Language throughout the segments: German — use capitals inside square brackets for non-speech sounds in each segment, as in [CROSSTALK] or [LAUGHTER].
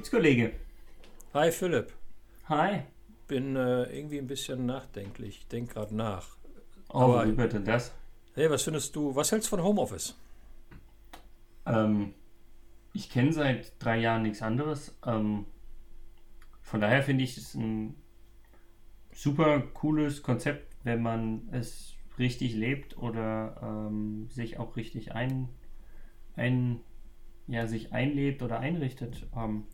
Gibt's, Kollege? Hi Philipp. Hi. Bin äh, irgendwie ein bisschen nachdenklich. Denk gerade nach. Oh, Aber- wie wird denn das? Hey, was findest du, was hältst du von Homeoffice? Ähm, ich kenne seit drei Jahren nichts anderes. Ähm, von daher finde ich es ein super cooles Konzept, wenn man es richtig lebt oder ähm, sich auch richtig ein, ein ja, sich einlebt oder einrichtet. Ähm,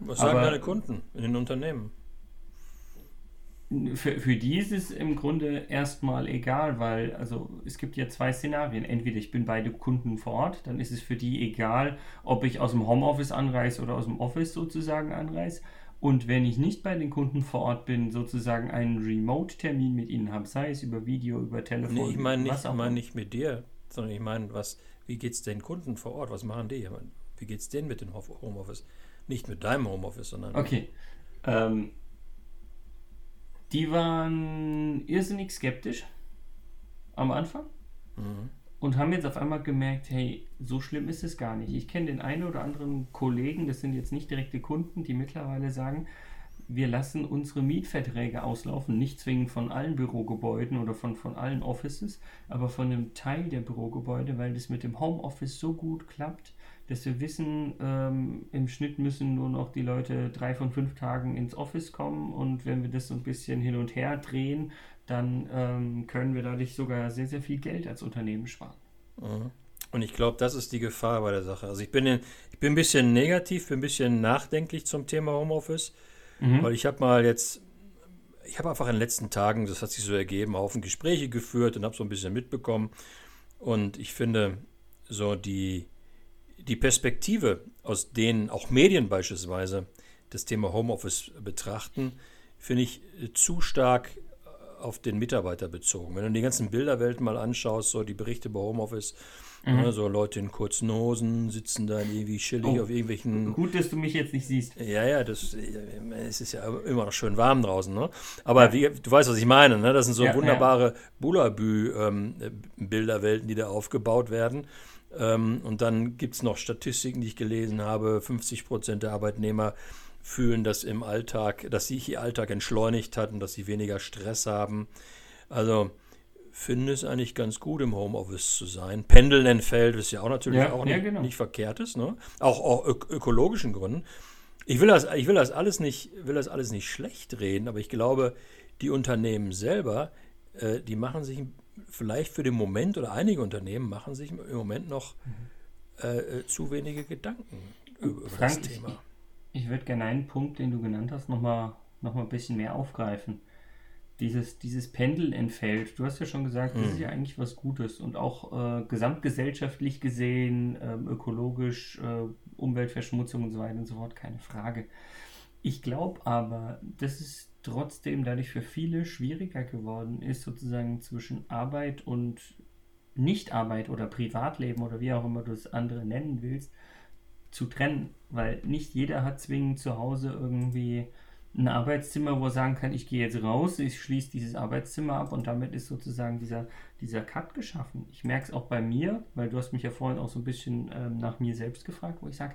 Was sagen Aber- deine Kunden in den Unternehmen? Für, für die ist es im Grunde erstmal egal, weil also es gibt ja zwei Szenarien. Entweder ich bin bei den Kunden vor Ort, dann ist es für die egal, ob ich aus dem Homeoffice anreise oder aus dem Office sozusagen anreise. Und wenn ich nicht bei den Kunden vor Ort bin, sozusagen einen Remote-Termin mit ihnen habe, sei es über Video, über Telefon, Nee, ich meine nicht, ich auch mein nicht mit dir, sondern ich meine, was, wie geht's den Kunden vor Ort? Was machen die? Wie geht's denen mit dem Ho- Homeoffice? Nicht mit deinem Homeoffice, sondern Okay. Ähm, die waren irrsinnig skeptisch am Anfang. Mhm. und haben jetzt auf einmal gemerkt, hey, so schlimm ist es gar nicht. Ich kenne den einen oder anderen Kollegen, das sind jetzt nicht direkte Kunden, die mittlerweile sagen, wir lassen unsere Mietverträge auslaufen, nicht zwingend von allen Bürogebäuden oder von, von allen Offices, aber von einem Teil der Bürogebäude, weil das mit dem Homeoffice so gut klappt, dass wir wissen, ähm, im Schnitt müssen nur noch die Leute drei von fünf Tagen ins Office kommen und wenn wir das so ein bisschen hin und her drehen, dann ähm, können wir dadurch sogar sehr, sehr viel Geld als Unternehmen sparen. Mhm. Und ich glaube, das ist die Gefahr bei der Sache. Also ich bin, in, ich bin ein bisschen negativ, bin ein bisschen nachdenklich zum Thema Homeoffice, weil ich habe mal jetzt, ich habe einfach in den letzten Tagen, das hat sich so ergeben, Haufen Gespräche geführt und habe so ein bisschen mitbekommen. Und ich finde, so die, die Perspektive, aus denen auch Medien beispielsweise das Thema Homeoffice betrachten, finde ich äh, zu stark äh, auf den Mitarbeiter bezogen. Wenn du die ganzen Bilderwelten mal anschaust, so die Berichte bei Homeoffice, ne, so Leute in kurzen Hosen sitzen da irgendwie chillig Oh. auf irgendwelchen Gut, dass du mich jetzt nicht siehst. ja, ja, das, es ist ja immer noch schön warm draußen, ne? Aber wie, du weißt, was ich meine, ne? Das sind so Ja, wunderbare Bulabü-Bilderwelten, die da aufgebaut werden. Ähm, und dann gibt es noch Statistiken, die ich gelesen habe. 50 Prozent der Arbeitnehmer fühlen, dass im Alltag, dass sich ihr Alltag entschleunigt hat und dass sie weniger Stress haben. Also finde es eigentlich ganz gut, im Homeoffice zu sein. Pendeln entfällt, ist ja auch natürlich Ja, auch ja, nicht, genau. nicht verkehrt ist, ne? Auch, auch ök ökologischen Gründen. Ich will das, ich will das alles nicht, will das alles nicht schlecht reden, aber ich glaube, die Unternehmen selber, äh, die machen sich vielleicht für den Moment oder einige Unternehmen machen sich im Moment noch äh, äh, zu wenige Gedanken über, über das Frank, ich, Thema. ich würde gerne einen Punkt, den du genannt hast, nochmal noch mal ein bisschen mehr aufgreifen. Dieses, dieses Pendeln entfällt. Du hast ja schon gesagt, das ist ja eigentlich was Gutes und auch äh, gesamtgesellschaftlich gesehen, ähm, ökologisch, äh, Umweltverschmutzung und so weiter und so fort, keine Frage. Ich glaube aber, dass es trotzdem dadurch für viele schwieriger geworden ist, sozusagen zwischen Arbeit und Nichtarbeit oder Privatleben oder wie auch immer du es andere nennen willst, zu trennen, weil nicht jeder hat zwingend zu Hause irgendwie ein Arbeitszimmer, wo er sagen kann, ich gehe jetzt raus, ich schließe dieses Arbeitszimmer ab und damit ist sozusagen dieser, dieser Cut geschaffen. Ich merke es auch bei mir, weil du hast mich ja vorhin auch so ein bisschen ähm, nach mir selbst gefragt, wo ich sage,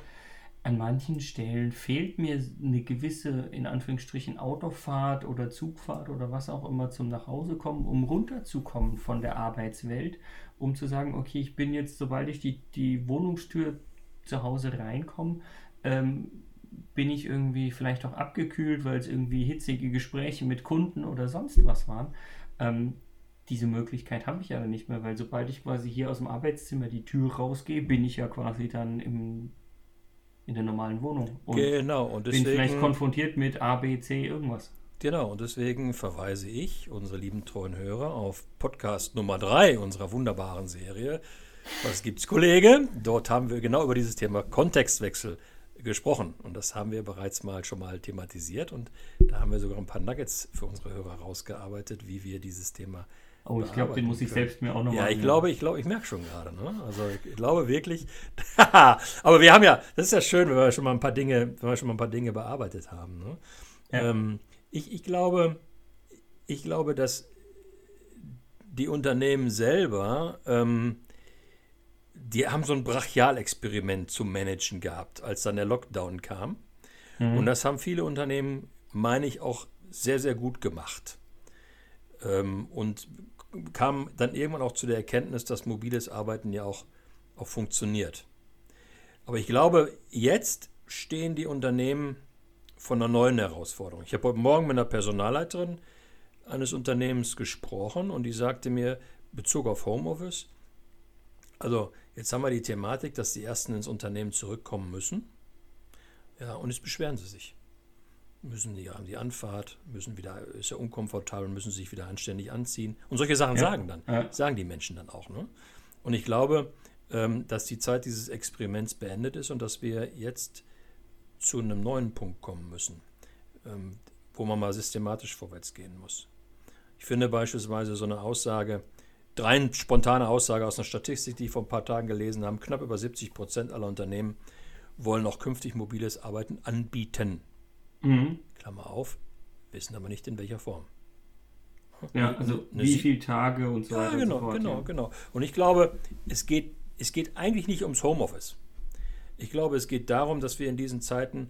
an manchen Stellen fehlt mir eine gewisse, in Anführungsstrichen, Autofahrt oder Zugfahrt oder was auch immer zum Nachhausekommen, um runterzukommen von der Arbeitswelt, um zu sagen, okay, ich bin jetzt, sobald ich die, die Wohnungstür zu Hause reinkomme, ähm, bin ich irgendwie vielleicht auch abgekühlt, weil es irgendwie hitzige Gespräche mit Kunden oder sonst was waren. Ähm, diese Möglichkeit habe ich aber nicht mehr, weil sobald ich quasi hier aus dem Arbeitszimmer die Tür rausgehe, bin ich ja quasi dann im, in der normalen Wohnung und Genau, und bin vielleicht deswegen, konfrontiert mit A, B, C, irgendwas. genau, und deswegen verweise ich, unsere lieben treuen Hörer, auf Podcast Nummer 3 unserer wunderbaren Serie. Was gibt's, Kollege? Dort haben wir genau über dieses Thema Kontextwechsel gesprochen. Und das haben wir bereits mal schon mal thematisiert. Und da haben wir sogar ein paar Nuggets für unsere Hörer rausgearbeitet, wie wir dieses Thema. Oh, ich glaube, den muss ich können. selbst mir auch nochmal. Ja, ich glaube, ich glaube, ich merke schon gerade. Ne? Also ich glaube wirklich. [LAUGHS] Aber wir haben ja, das ist ja schön, wenn wir schon mal ein paar Dinge, wenn wir schon mal ein paar Dinge bearbeitet haben. Ne? Ja. Ähm, ich, ich glaube, ich glaube, dass die Unternehmen selber, ähm, die haben so ein Brachialexperiment zu managen gehabt, als dann der Lockdown kam. Mhm. Und das haben viele Unternehmen, meine ich, auch sehr, sehr gut gemacht. Ähm, und kam dann irgendwann auch zu der Erkenntnis, dass mobiles Arbeiten ja auch, auch funktioniert. Aber ich glaube, jetzt stehen die Unternehmen vor einer neuen Herausforderung. Ich habe heute Morgen mit einer Personalleiterin eines Unternehmens gesprochen und die sagte mir, Bezug auf Homeoffice, also jetzt haben wir die Thematik, dass die Ersten ins Unternehmen zurückkommen müssen. Ja, und jetzt beschweren sie sich. Müssen die haben die Anfahrt, müssen wieder, ist ja unkomfortabel, müssen sich wieder anständig anziehen. Und solche Sachen ja. sagen dann, ja. sagen die Menschen dann auch. Ne? Und ich glaube, ähm, dass die Zeit dieses Experiments beendet ist und dass wir jetzt zu einem neuen Punkt kommen müssen, ähm, wo man mal systematisch vorwärts gehen muss. Ich finde beispielsweise so eine Aussage, rein spontane Aussage aus einer Statistik, die ich vor ein paar Tagen gelesen habe, knapp über 70 Prozent aller Unternehmen wollen auch künftig mobiles Arbeiten anbieten. Mhm. Klammer auf, wissen aber nicht in welcher Form. Ja, also eine wie viele Tage und so weiter. Ja, genau, und so fort, genau, ja. genau. Und ich glaube, es geht, es geht eigentlich nicht ums Homeoffice. Ich glaube, es geht darum, dass wir in diesen Zeiten,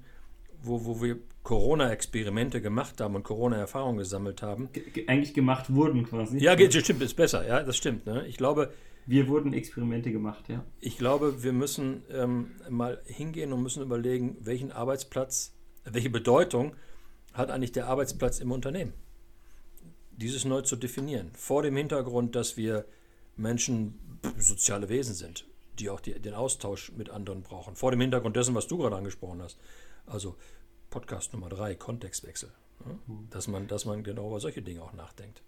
wo, wo wir Corona-Experimente gemacht haben und Corona-Erfahrungen gesammelt haben. Ge eigentlich gemacht wurden quasi. Ja, das stimmt, ist besser, ja, das stimmt. Ne? Ich glaube. Wir wurden Experimente gemacht, ja. Ich glaube, wir müssen ähm, mal hingehen und müssen überlegen, welchen Arbeitsplatz, welche Bedeutung hat eigentlich der Arbeitsplatz im Unternehmen? Dieses neu zu definieren. Vor dem Hintergrund, dass wir Menschen soziale Wesen sind die auch die, den Austausch mit anderen brauchen. Vor dem Hintergrund dessen, was du gerade angesprochen hast. Also Podcast Nummer drei, Kontextwechsel. Ja? Dass, man, dass man genau über solche Dinge auch nachdenkt.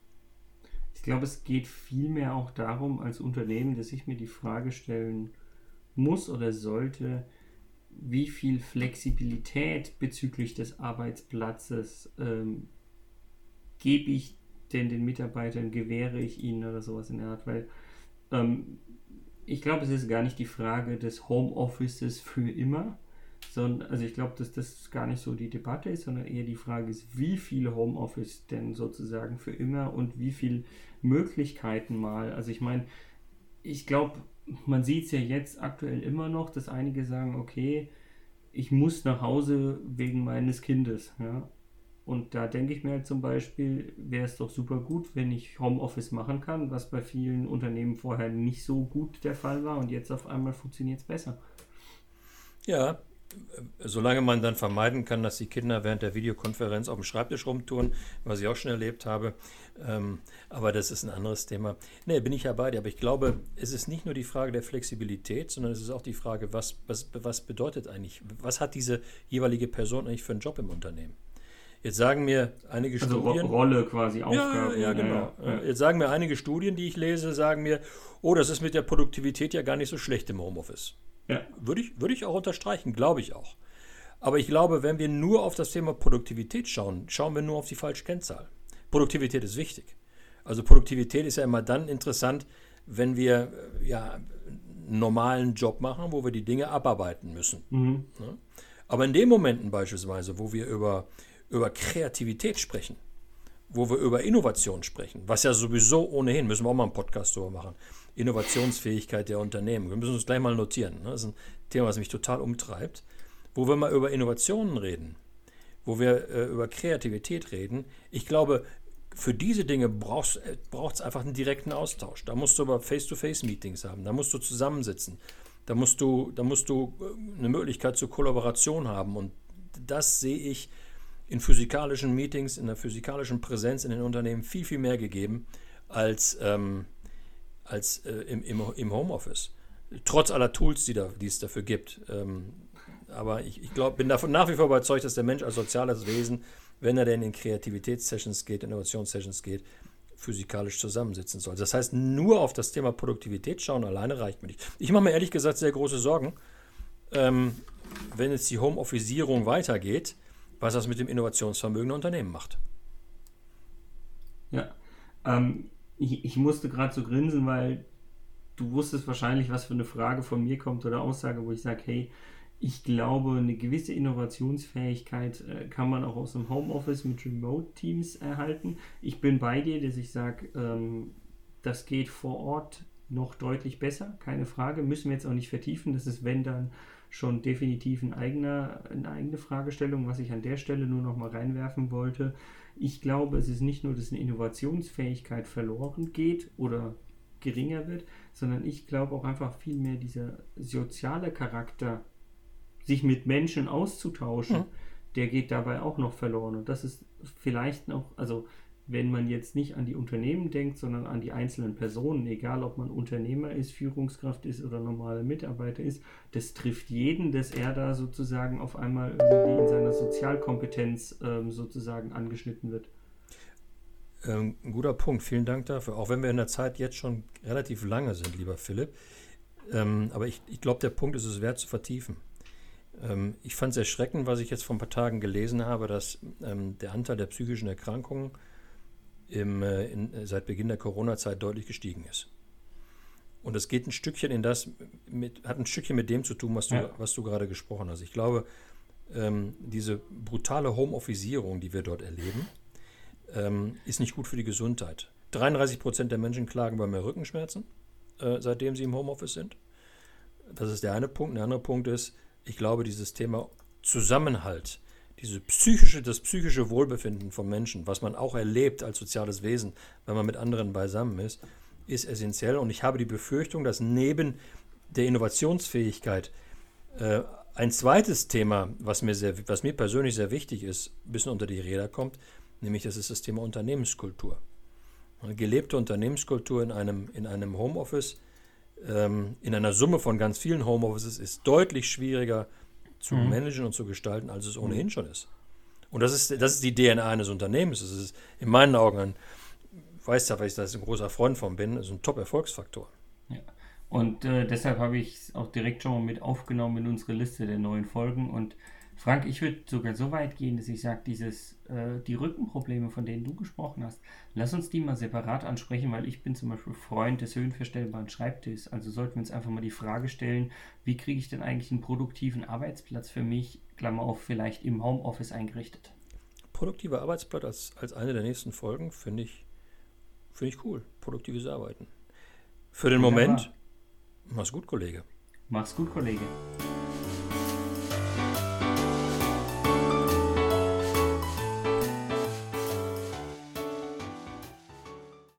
Ich glaube, es geht vielmehr auch darum, als Unternehmen, dass ich mir die Frage stellen muss oder sollte, wie viel Flexibilität bezüglich des Arbeitsplatzes ähm, gebe ich denn den Mitarbeitern, gewähre ich ihnen oder sowas in der Art, weil ähm, ich glaube, es ist gar nicht die Frage des Homeoffices für immer, sondern, also ich glaube, dass das gar nicht so die Debatte ist, sondern eher die Frage ist, wie viel Homeoffice denn sozusagen für immer und wie viel Möglichkeiten mal. Also ich meine, ich glaube, man sieht es ja jetzt aktuell immer noch, dass einige sagen, okay, ich muss nach Hause wegen meines Kindes. Ja? Und da denke ich mir halt zum Beispiel, wäre es doch super gut, wenn ich Homeoffice machen kann, was bei vielen Unternehmen vorher nicht so gut der Fall war und jetzt auf einmal funktioniert es besser. Ja, solange man dann vermeiden kann, dass die Kinder während der Videokonferenz auf dem Schreibtisch rumtouren, was ich auch schon erlebt habe. Ähm, aber das ist ein anderes Thema. Nee, bin ich ja bei dir. Aber ich glaube, es ist nicht nur die Frage der Flexibilität, sondern es ist auch die Frage, was, was, was bedeutet eigentlich, was hat diese jeweilige Person eigentlich für einen Job im Unternehmen? Jetzt sagen mir einige also Studien. Rolle quasi, Aufgabe. Ja, ja genau. Ja, Jetzt sagen mir einige Studien, die ich lese, sagen mir, oh, das ist mit der Produktivität ja gar nicht so schlecht im Homeoffice. Ja. Würde ich, würde ich auch unterstreichen, glaube ich auch. Aber ich glaube, wenn wir nur auf das Thema Produktivität schauen, schauen wir nur auf die falsche Kennzahl. Produktivität ist wichtig. Also Produktivität ist ja immer dann interessant, wenn wir äh, ja, einen normalen Job machen, wo wir die Dinge abarbeiten müssen. Mhm. Aber in den Momenten beispielsweise, wo wir über über Kreativität sprechen, wo wir über Innovation sprechen, was ja sowieso ohnehin, müssen wir auch mal einen Podcast darüber machen, Innovationsfähigkeit der Unternehmen. Wir müssen uns gleich mal notieren. Ne? Das ist ein Thema, was mich total umtreibt. Wo wir mal über Innovationen reden, wo wir äh, über Kreativität reden. Ich glaube, für diese Dinge braucht es einfach einen direkten Austausch. Da musst du aber Face-to-Face-Meetings haben, da musst du zusammensitzen, da musst du, da musst du äh, eine Möglichkeit zur Kollaboration haben. Und das sehe ich in physikalischen Meetings, in der physikalischen Präsenz in den Unternehmen viel, viel mehr gegeben als, ähm, als äh, im, im, im, Homeoffice. Trotz aller Tools, die, da, die es dafür gibt. Ähm, aber ich, ich glaub, bin davon nach wie vor überzeugt, dass der Mensch als soziales Wesen, wenn er denn in Kreativitätssessions geht, Innovationssessions geht, physikalisch zusammensitzen soll. Das heißt, nur auf das Thema Produktivität schauen alleine reicht mir nicht. Ich mache mir ehrlich gesagt sehr große Sorgen, ähm, wenn jetzt die Homeofficeierung weitergeht, was das mit dem Innovationsvermögen der Unternehmen macht. Ja, ähm, ich, ich musste gerade so grinsen, weil du wusstest wahrscheinlich, was für eine Frage von mir kommt oder Aussage, wo ich sage, hey, ich glaube, eine gewisse Innovationsfähigkeit äh, kann man auch aus dem Homeoffice mit Remote-Teams erhalten. Ich bin bei dir, dass ich sage, ähm, das geht vor Ort noch deutlich besser, keine Frage. Müssen wir jetzt auch nicht vertiefen. Das ist, wenn dann schon definitiv ein eigener, eine eigene Fragestellung, was ich an der Stelle nur noch mal reinwerfen wollte. Ich glaube, es ist nicht nur, dass eine Innovationsfähigkeit verloren geht oder geringer wird, sondern ich glaube auch einfach viel mehr dieser soziale Charakter, sich mit Menschen auszutauschen, mhm. der geht dabei auch noch verloren. Und das ist vielleicht noch, also wenn man jetzt nicht an die Unternehmen denkt, sondern an die einzelnen Personen, egal ob man Unternehmer ist, Führungskraft ist oder normaler Mitarbeiter ist, das trifft jeden, dass er da sozusagen auf einmal in seiner Sozialkompetenz ähm, sozusagen angeschnitten wird. Ähm, guter Punkt, vielen Dank dafür. Auch wenn wir in der Zeit jetzt schon relativ lange sind, lieber Philipp. Ähm, aber ich, ich glaube, der Punkt ist es wert zu vertiefen. Ähm, ich fand es erschreckend, was ich jetzt vor ein paar Tagen gelesen habe, dass ähm, der Anteil der psychischen Erkrankungen im, äh, in, äh, seit Beginn der Corona-Zeit deutlich gestiegen ist. Und es geht ein Stückchen in das, mit, hat ein Stückchen mit dem zu tun, was du, ja. was du gerade gesprochen hast. Ich glaube, ähm, diese brutale Homeofficeierung, die wir dort erleben, ähm, ist nicht gut für die Gesundheit. 33 Prozent der Menschen klagen bei mehr Rückenschmerzen, äh, seitdem sie im Homeoffice sind. Das ist der eine Punkt. Der andere Punkt ist, ich glaube, dieses Thema Zusammenhalt, diese psychische, das psychische Wohlbefinden von Menschen, was man auch erlebt als soziales Wesen, wenn man mit anderen beisammen ist, ist essentiell. Und ich habe die Befürchtung, dass neben der Innovationsfähigkeit äh, ein zweites Thema, was mir, sehr, was mir persönlich sehr wichtig ist, ein bisschen unter die Räder kommt, nämlich das ist das Thema Unternehmenskultur. Eine gelebte Unternehmenskultur in einem, in einem Homeoffice, ähm, in einer Summe von ganz vielen Homeoffices, ist deutlich schwieriger zu mhm. managen und zu gestalten, als es ohnehin schon ist. Und das ist, das ist die DNA eines Unternehmens. Das ist in meinen Augen ein, weiß ja, weil ich da ein großer Freund von bin, ist ein Top-Erfolgsfaktor. Ja. Und äh, deshalb habe ich es auch direkt schon mal mit aufgenommen in unsere Liste der neuen Folgen und Frank, ich würde sogar so weit gehen, dass ich sage, dieses, äh, die Rückenprobleme, von denen du gesprochen hast, lass uns die mal separat ansprechen, weil ich bin zum Beispiel Freund des höhenverstellbaren Schreibtisches. Also sollten wir uns einfach mal die Frage stellen, wie kriege ich denn eigentlich einen produktiven Arbeitsplatz für mich, Klammer auf, vielleicht im Homeoffice eingerichtet? Produktiver Arbeitsplatz als, als eine der nächsten Folgen finde ich, find ich cool. Produktives Arbeiten. Für den Wunderbar. Moment, mach's gut, Kollege. Mach's gut, Kollege.